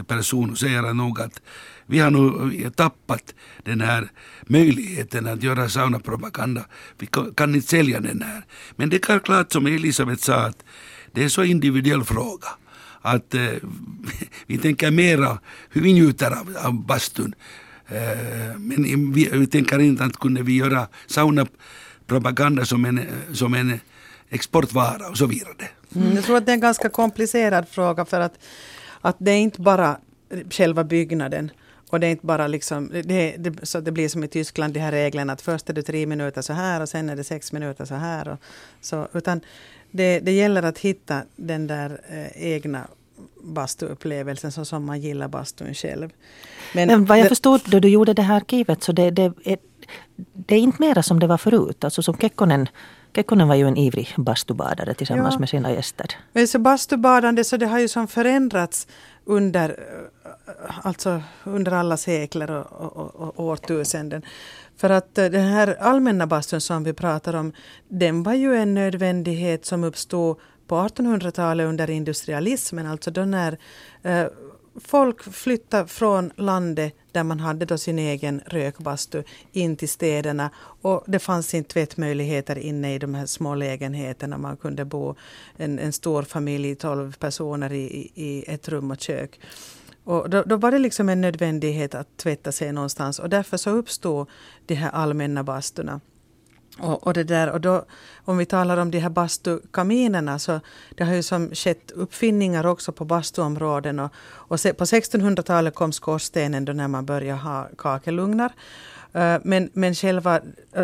person och säger nog att vi har nu tappat den här möjligheten att göra saunapropaganda. Vi kan inte sälja den här. Men det är klart som Elisabeth sa att det är så individuell fråga. Att eh, vi tänker mera hur vi njuter av, av bastun. Eh, men vi, vi tänker inte att kunde vi göra saunapropaganda som en, eh, som en exportvara och så vidare. Mm, jag tror att det är en ganska komplicerad fråga för att, att det är inte bara själva byggnaden och det är inte bara liksom, det, det, så det blir som i Tyskland, de här reglerna att först är det tre minuter så här och sen är det sex minuter så här. Och, så, utan det, det gäller att hitta den där eh, egna bastuupplevelsen så som man gillar bastun själv. Men, Men vad jag förstod då du gjorde det här arkivet så det, det, är, det är inte mera som det var förut. Alltså som Kekkonen Kekkonen var ju en ivrig bastubadare tillsammans ja. med sina gäster. Men så bastubadande så det har ju som förändrats under, eh, alltså under alla sekler och, och, och årtusenden. För att eh, den här allmänna bastun som vi pratar om, den var ju en nödvändighet som uppstod på 1800-talet under industrialismen, alltså då när eh, folk flyttade från landet där man hade då sin egen rökbastu in till städerna och det fanns inte tvättmöjligheter inne i de här små lägenheterna. Man kunde bo en, en stor familj, 12 personer i, i ett rum och kök. Och då, då, var det liksom en nödvändighet att tvätta sig någonstans och därför så uppstod de här allmänna basturna. Och, och, det där, och då, om vi talar om de här bastukaminerna så det har ju som skett uppfinningar också på bastuområden. Och, och se, på 1600-talet kom skorstenen då när man började ha kakelugnar. Uh, men, men själva,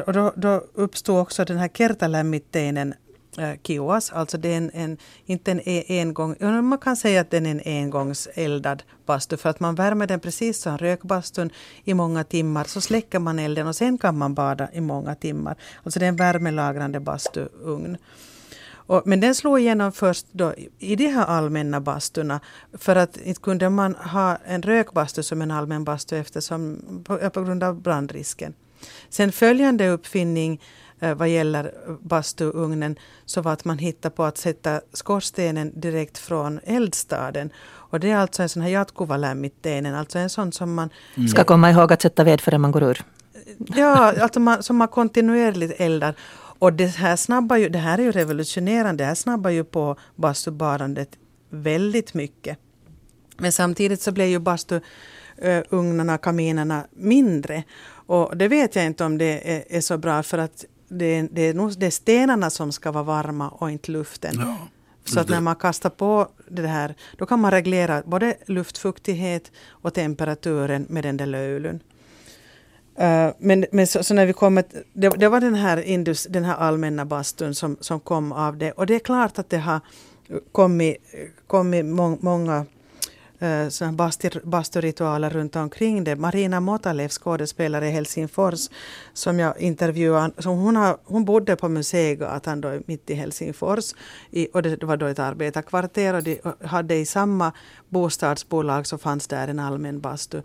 och då, då uppstod också den här kertalämmitteinen Äh, KIOAS, alltså det är en, en, inte en e- engång, man kan säga att den är en engångseldad bastu för att man värmer den precis som rökbastun i många timmar så släcker man elden och sen kan man bada i många timmar. Alltså det är en värmelagrande bastuugn. Och, men den slog igenom först då i de här allmänna bastuna för att inte kunde man ha en rökbastu som en allmän bastu eftersom på, på grund av brandrisken. Sen följande uppfinning vad gäller bastuugnen så var att man hittade på att sätta skorstenen direkt från eldstaden. Och det är alltså en sån här jatkuvalämmitteinen, alltså en sån som man... Mm. Ska komma ihåg att sätta ved före man går ur. Ja, alltså man, som man kontinuerligt eldar. Och det här, snabbar ju, det här är ju revolutionerande, det här snabbar ju på bastubadandet väldigt mycket. Men samtidigt så blev ju bastuugnarna, kaminerna mindre. Och det vet jag inte om det är, är så bra för att det, det, är nog, det är stenarna som ska vara varma och inte luften. Ja, så att när man kastar på det här, då kan man reglera både luftfuktighet och temperaturen med den där löjlen. Uh, men men så, så, när vi kommer, det, det, var den här, indus, den här allmänna bastun som, som kom av det. Och det är klart att det har kommit, kommit må, många Eh, uh, basturitualer runt omkring det. Marina Motalev, skådespelare i Helsingfors, som jag intervjuade, som hon, har, hon bodde på Museigatan då, mitt i Helsingfors. I, och det, det var då ett arbetarkvarter och de hade i samma bostadsbolag så fanns där en allmän bastu.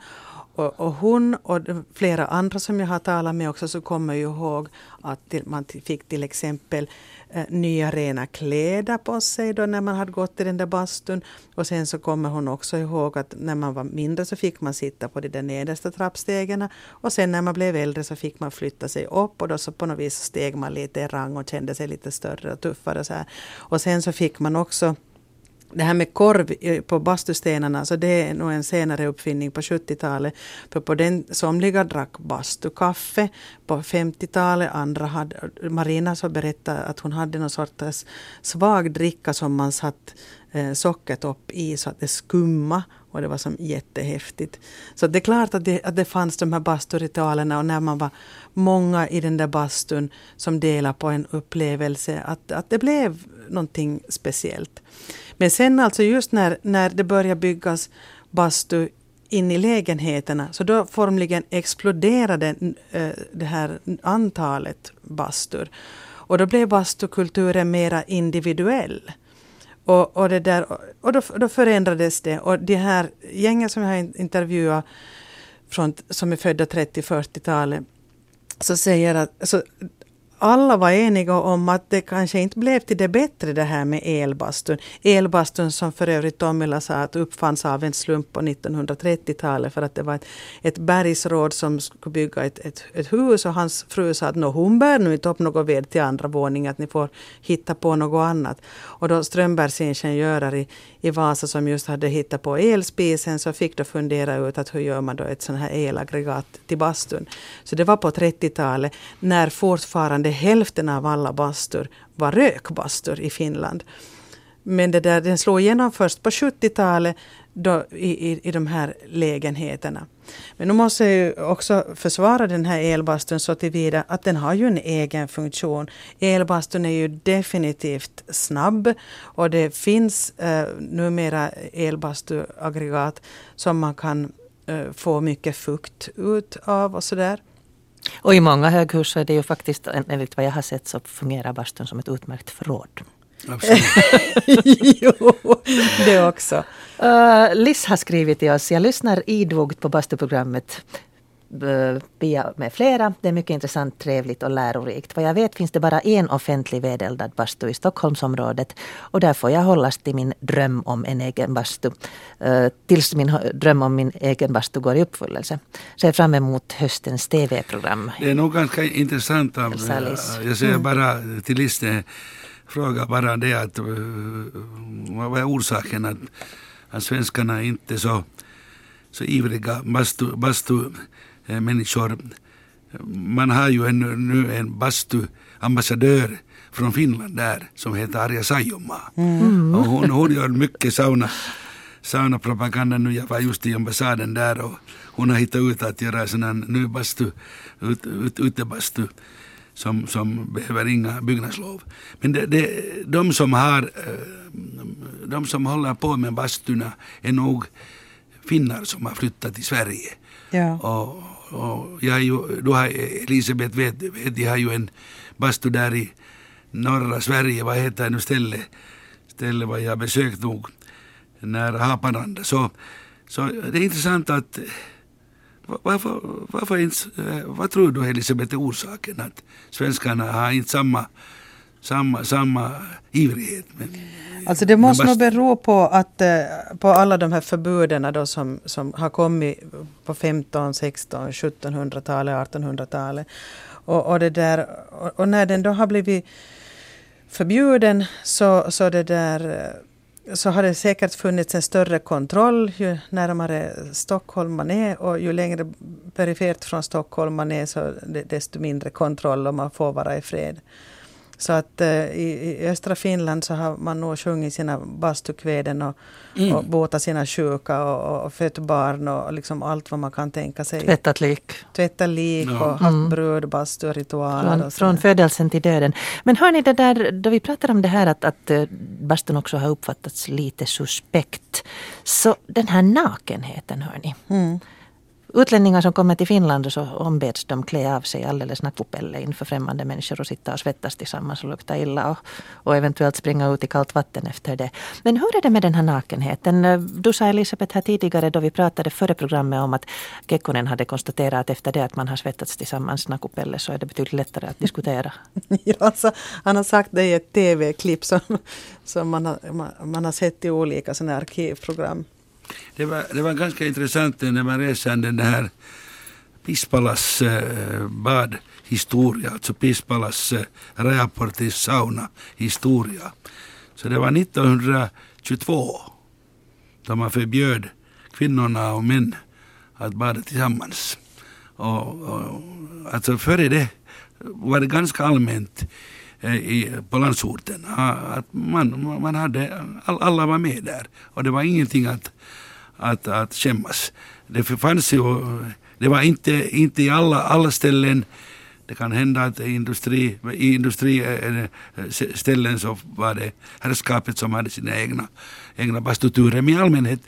Och, och, hon och flera andra som jag har talat med också så kommer ju ihåg att till, man fick till exempel Eh, nya rena kläder på sig då när man hade gått i den där bastun. Och sen så kommer hon också ihåg att när man var mindre så fick man sitta på de där nedersta trappstegen. Och sen när man blev äldre så fick man flytta sig upp och då så på något vis steg man lite i rang och kände sig lite större och tuffare. Så här. Och sen så fick man också det här med korv på bastustenarna, så det är nog en senare uppfinning på 70-talet. För på den, somliga drack bastukaffe på 50-talet, andra hade, Marina så berättade att hon hade någon sorts svag dricka som man satt eh, sockret upp i så att det skumma och det var som jättehäftigt. Så det är klart att det, att det fanns de här basturitualerna och när man var många i den där bastun som delade på en upplevelse, att, att det blev någonting speciellt. Men sen alltså just när, när det börjar byggas bastu in i lägenheterna, så då formligen exploderade eh, det här antalet bastur. Och då blev bastukulturen mera individuell. Och, och, det där, och då, då förändrades det. Och de här gängen som jag har intervjuat, från, som är födda 30-40-talet, så säger att alltså, alla var eniga om att det kanske inte blev till det bättre det här med elbastun. Elbastun som för övrigt Tomila sa att uppfanns av en slump på 1930-talet för att det var ett, ett bergsråd som skulle bygga ett, ett, ett hus och hans fru sa att hon bär nu inte upp något ved till andra våningen, att ni får hitta på något annat. Och då Strömbergs ingenjörer i, i Vasa som just hade hittat på elspisen så fick då fundera ut att hur gör man då ett sånt här elaggregat till bastun. Så det var på 30-talet när fortfarande hälften av alla bastur var rökbastur i Finland. Men det där, den slog igenom först på 70-talet då, i, i, i de här lägenheterna. Men nu måste jag ju också försvara den här elbastun så tillvida att den har ju en egen funktion. Elbastun är ju definitivt snabb och det finns eh, numera elbastuaggregat som man kan eh, få mycket fukt ut av och sådär. Och i många höghus så är det ju faktiskt, enligt vad jag har sett, så fungerar bastun som ett utmärkt förråd. jo, det också. Uh, Liss har skrivit till oss. Jag lyssnar idogt på bastuprogrammet Pia med flera. Det är mycket intressant, trevligt och lärorikt. Vad jag vet finns det bara en offentlig vedeldad bastu i Stockholmsområdet. Och där får jag hållas till min dröm om en egen bastu. Tills min dröm om min egen bastu går i uppfyllelse. Ser fram emot höstens TV-program. Det är nog ganska intressant. Av, jag säger mm. bara till Liste, fråga bara det att vad är orsaken att, att svenskarna inte så, så ivriga bastu, bastu Eh, människor. Man har ju en, nu en bastuambassadör från Finland där som heter Arja Saijonmaa. Mm. Och hon, hon gör mycket sauna, saunapropaganda nu. Jag var just i ambassaden där och hon har hittat ut att göra sån här ny bastu, ut, ut, utebastu som, som behöver inga byggnadslov. Men det, det, de som har eh, de som håller på med bastuna är nog finnar som har flyttat till Sverige. Ja. Och, och jag är ju, du har, Elisabeth vet, vet, jag har ju en bastu där i norra Sverige, vad heter nu stället? Stället var jag besökt nog, nära Haparanda. Så, så det är intressant att varför, varför inte, eh, vad tror du Elisabeth är orsaken att svenskarna har inte samma, samma, samma ivrighet? Med, Alltså det måste nog bero på att eh, på alla de här förbuden då som, som har kommit på 15, 16, 1700-talet, 1800-talet. Och, och, det där, och, och när den då har blivit förbjuden så, så det där så har det säkert funnits en större kontroll ju närmare Stockholm man är och ju längre perifert från Stockholm man är så desto mindre kontroll och man får vara i fred. Så att uh, i, i, östra Finland så har man nog sjungit sina bastukväden och, mm. och båtat sina sjuka och, och fött barn och liksom allt vad man kan tänka sig. Tvättat lik. Tvättat lik ja. och haft mm. bröd, bastu och ritualer. Från, och från födelsen till döden. Men hör ni det där, då vi pratar om det här att, att uh, bastun också har uppfattats lite suspekt. Så den här nakenheten hör ni. Mm. Utlänningar som kommer till Finland så ombeds de klä av sig alldeles nakupelle inför främmande människor och sitta och svettas tillsammans och lukta illa och, och eventuellt springa ut i kallt vatten efter det. Men hur är det med den här nakenheten? Du sa Elisabeth här tidigare då vi pratade före programmet om att Kekkonen hade konstaterat att efter det att man har svettats tillsammans nakupelle så är det betydligt lättare att diskutera. ja, alltså, han har sagt det i ett tv-klipp som, som man, har, man, man har sett i olika sådana arkivprogram. Det var, det var ganska intressant när man reser den här Pispalas eh, badhistoria, alltså Pispalas eh, Rajaportis sauna historia. Så det var 1922 då man förbjöd kvinnorna och män att bada tillsammans. Och, och, alltså före det var det ganska allmänt Eh, i, på landsorten. Ah, att man, man hade, alla var med där och det var ingenting att att, att skämmas. Det fanns ju, det var inte, inte i alla, alla ställen det kan hända att industri, i industriställen eh, eh, så var det herrskapet som hade sina egna, egna bastuturer. Men i allmänhet,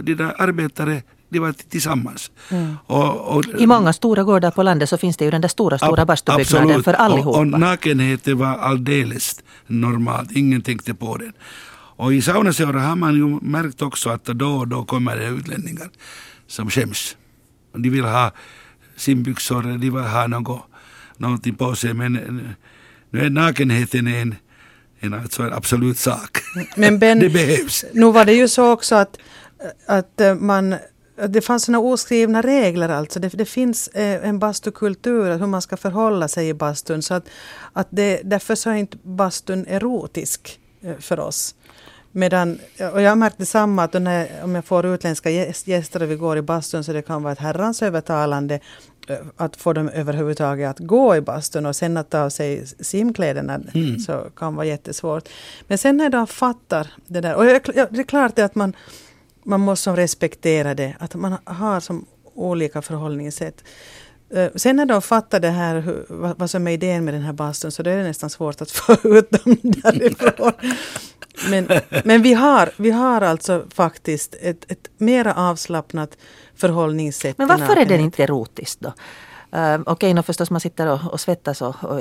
de där arbetare de var tillsammans. Mm. Och, och, I många stora gårdar på landet så finns det ju den där stora, stora bastubyggnaden för allihopa. Och, och nakenheten var alldeles normalt, ingen tänkte på den. Och i saunaseura har man ju märkt också att då och då kommer det utlänningar som skäms. De vill ha simbyxor, de vill ha något, någonting på sig. Men nu är nakenheten en, en, alltså en absolut sak. Men ben, det behövs. Nu var det ju så också att, att man det fanns såna oskrivna regler alltså. Det, det finns eh, en bastukultur, hur man ska förhålla sig i bastun. Så att, att det, därför så är inte bastun erotisk eh, för oss. Medan, och jag har märkt detsamma att när, om jag får utländska gäster och vi går i bastun så det kan vara ett herrans övertalande eh, att få dem överhuvudtaget att gå i bastun och sen att ta av sig simkläderna mm. så kan vara jättesvårt. Men sen när de fattar det där, och det är klart att man, man måste respektera det, att man har som olika förhållningssätt. Eh, sen när de fattar det här, vad som är idén med den här bastun, så då är det nästan svårt att få ut dem därifrån. Men, men vi, har, vi har alltså faktiskt ett, ett mera avslappnat förhållningssätt. Men varför är det inte erotiskt då? Uh, Okej, okay, förstås man sitter och, och svettas och, och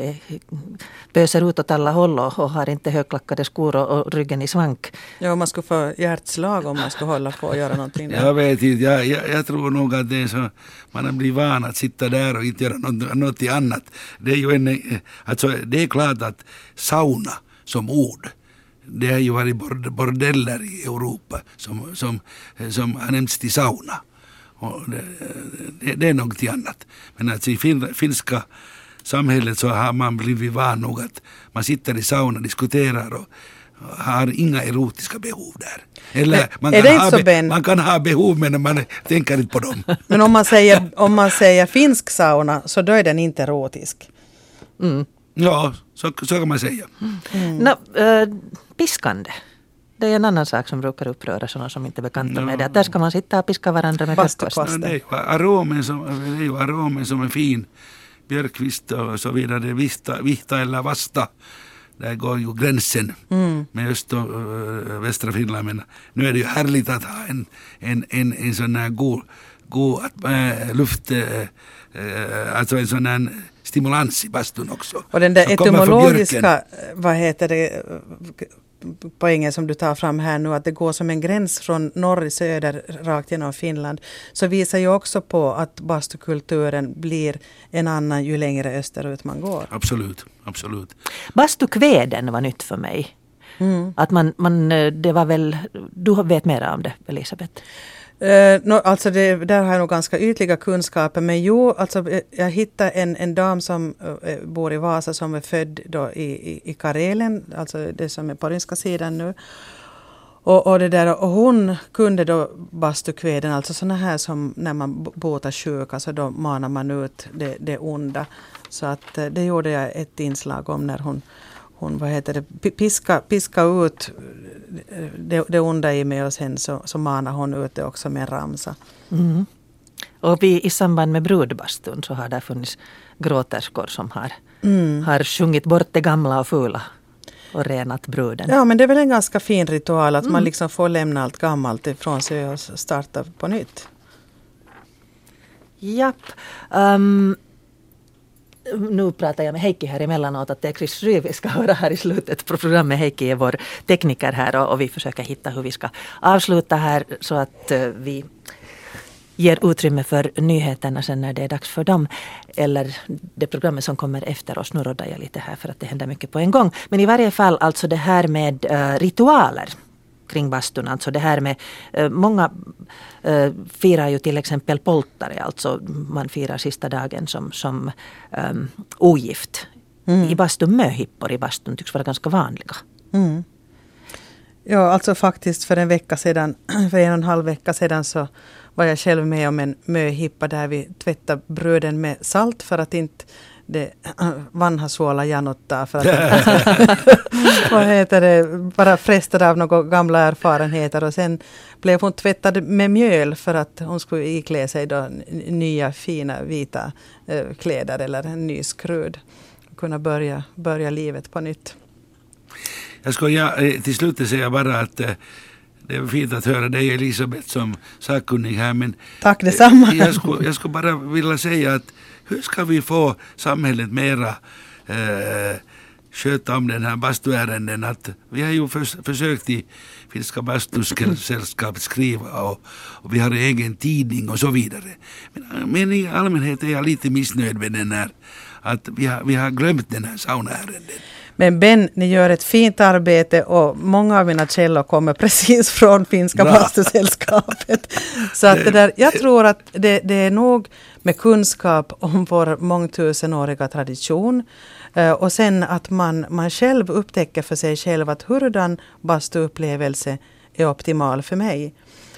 böser ut åt alla håll och, och har inte högklackade skor och, och, ryggen i svank. Ja, man skulle få hjärtslag om man skulle hålla på och göra någonting. Där. Jag vet inte, jag, jag, jag, tror nog att det är så, man har blivit van att sitta där och inte göra något, något annat. Det är ju en, alltså det är klart att sauna som ord det har ju varit bordeller i Europa som, som, som har nämnts till sauna. Och det, det, det är någonting annat. Men alltså i fin, finska samhället så har man blivit van nog att man sitter i sauna och diskuterar och har inga erotiska behov där. Eller man kan, ha, be, man kan ha behov men man tänker inte på dem. Men om man säger, om man säger finsk sauna så då är den inte erotisk. Mm. Ja, så, så kan man säga. Mm. No, äh, piskande. Det är en annan sak som brukar uppröra sådana som inte är bekanta no. med det. Att där ska man sitta och piska varandra med kastkvast. No, det är ju aromen som, det är ju aromen som är fin. Björkvist och så vidare, Vista, Vihta eller Vasta. Där går ju gränsen Mm. med öst och äh, västra Finland. Men nu är det ju härligt att ha en, en, en, en sån här god, god äh, luft, äh, alltså en sån här stimulans i bastun också. Och den där etymologiska, vad heter det, poängen som du tar fram här nu, att det går som en gräns från norr i söder rakt genom Finland, så visar ju också på att bastukulturen blir en annan ju längre österut man går. Absolut, absolut. Bastukväden var nytt för mig. Mm. Att man, man, eh, det var väl, du vet mer om det Elisabeth? Eh, uh, no, alltså det, där har jag nog ganska ytliga kunskaper, men jo, alltså eh, jag hittade en, en dam som uh, bor i Vasa som är född då i, i, i Karelen, alltså det som är på ryska sidan nu. Och, och, det där, och hon kunde då bastukveden, alltså sådana här som när man botar sjuka, så alltså då manar man ut det, det onda. Så att det gjorde jag ett inslag om när hon, hon vad heter det, pi- piska, piska ut eh, det, det onda i mig och sen så, så manar hon ut det också med en ramsa. Mm. Och vi, i samband med brudbastun så har det funnits gråterskor som har, Mm. har sjungit bort det gamla och fula och renat bruden. Ja men det är väl en ganska fin ritual att man liksom får lämna allt gammalt ifrån sig och starta på nytt. Japp. Um, nu pratar jag med Heikki här emellanåt att det är Chris Ry vi ska höra här i slutet på programmet. Heikki är vår tekniker här och, och vi försöker hitta hur vi ska avsluta här så att eh, vi ger utrymme för nyheterna sen när det är dags för dem. Eller det programmet som kommer efter oss. Nu råddar jag lite här för att det händer mycket på en gång. Men i varje fall alltså det här med eh, ritualer kring bastun. Alltså det här med, eh, många eh, firar ju till exempel polttare, alltså man firar sista dagen som, som um, ogift. I bastun, möhippor i bastun tycks vara ganska vanliga. Mm. Ja, alltså faktiskt för en vecka sedan, för en och en halv vecka sedan så var jag själv med om en möhippa där vi tvättade bröden med salt för att inte det vanha suola janottaa för att vad heter det, bara frestade av några gamla erfarenheter och sen blev hon tvättad med mjöl för att hon skulle iklä sig då nya fina vita eh, kläder eller en ny skrud. Kunna börja, börja livet på nytt. Jag ska ja, eh, till slut säga bara att eh, det är fint att höra dig Elisabeth som sakkunnig här men Tack detsamma. jag skulle, jag skulle bara vilja säga att hur ska vi få samhället mera eh, sköta om den här bastuärenden. Att vi har ju förs försökt i Finska bastusällskapet skriva och, och vi har en egen tidning och så vidare. Men, men i allmänhet är jag lite missnöjd med den här att vi har, vi har glömt den här saunaärenden. Men Ben, ni gör ett fint arbete och många av mina källor kommer precis från Finska bastusällskapet. Så att det där, jag tror att det, det är nog med kunskap om vår mångtusenåriga tradition eh, och sen att man, man själv upptäcker för sig själv att hurdan bastuupplevelse är optimal för mig.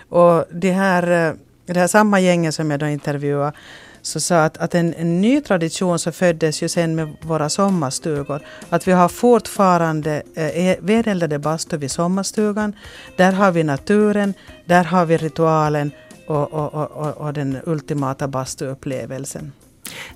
Och det här, eh, det här samma gänget som jag då intervjuade så sa att, att en, en ny tradition som föddes ju sen med våra sommarstugor. Att vi har fortfarande eh, e, vedeldade bastu vid sommarstugan. Där har vi naturen, där har vi ritualen och, och, och, och, och den ultimata bastuupplevelsen.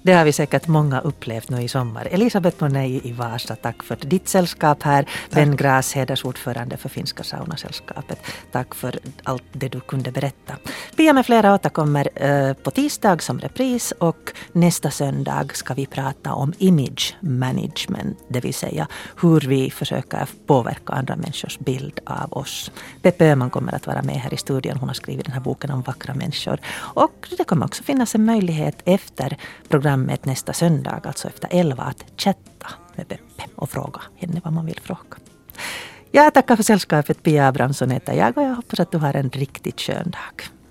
Det har vi säkert många upplevt nu i sommar. Elisabeth Monej i Vasa, tack för ditt sällskap här. Ben Gras, hedersordförande för Finska saunasällskapet. Tack för allt det du kunde berätta. Pia med flera återkommer eh, på tisdag som repris och nästa söndag ska vi prata om image management, det vill säga hur vi försöker påverka andra människors bild av oss. Peppe Öhman kommer att vara med här i studion. Hon har skrivit den här boken om vackra människor. Och det kommer också finnas en möjlighet efter programmet nästa söndag, alltså efter elva, att chatta med Peppe och fråga henne vad man vill fråga. Jag tackar för sällskapet. Pia Abrahamsson heter jag och jag hoppas att du har en riktigt skön dag.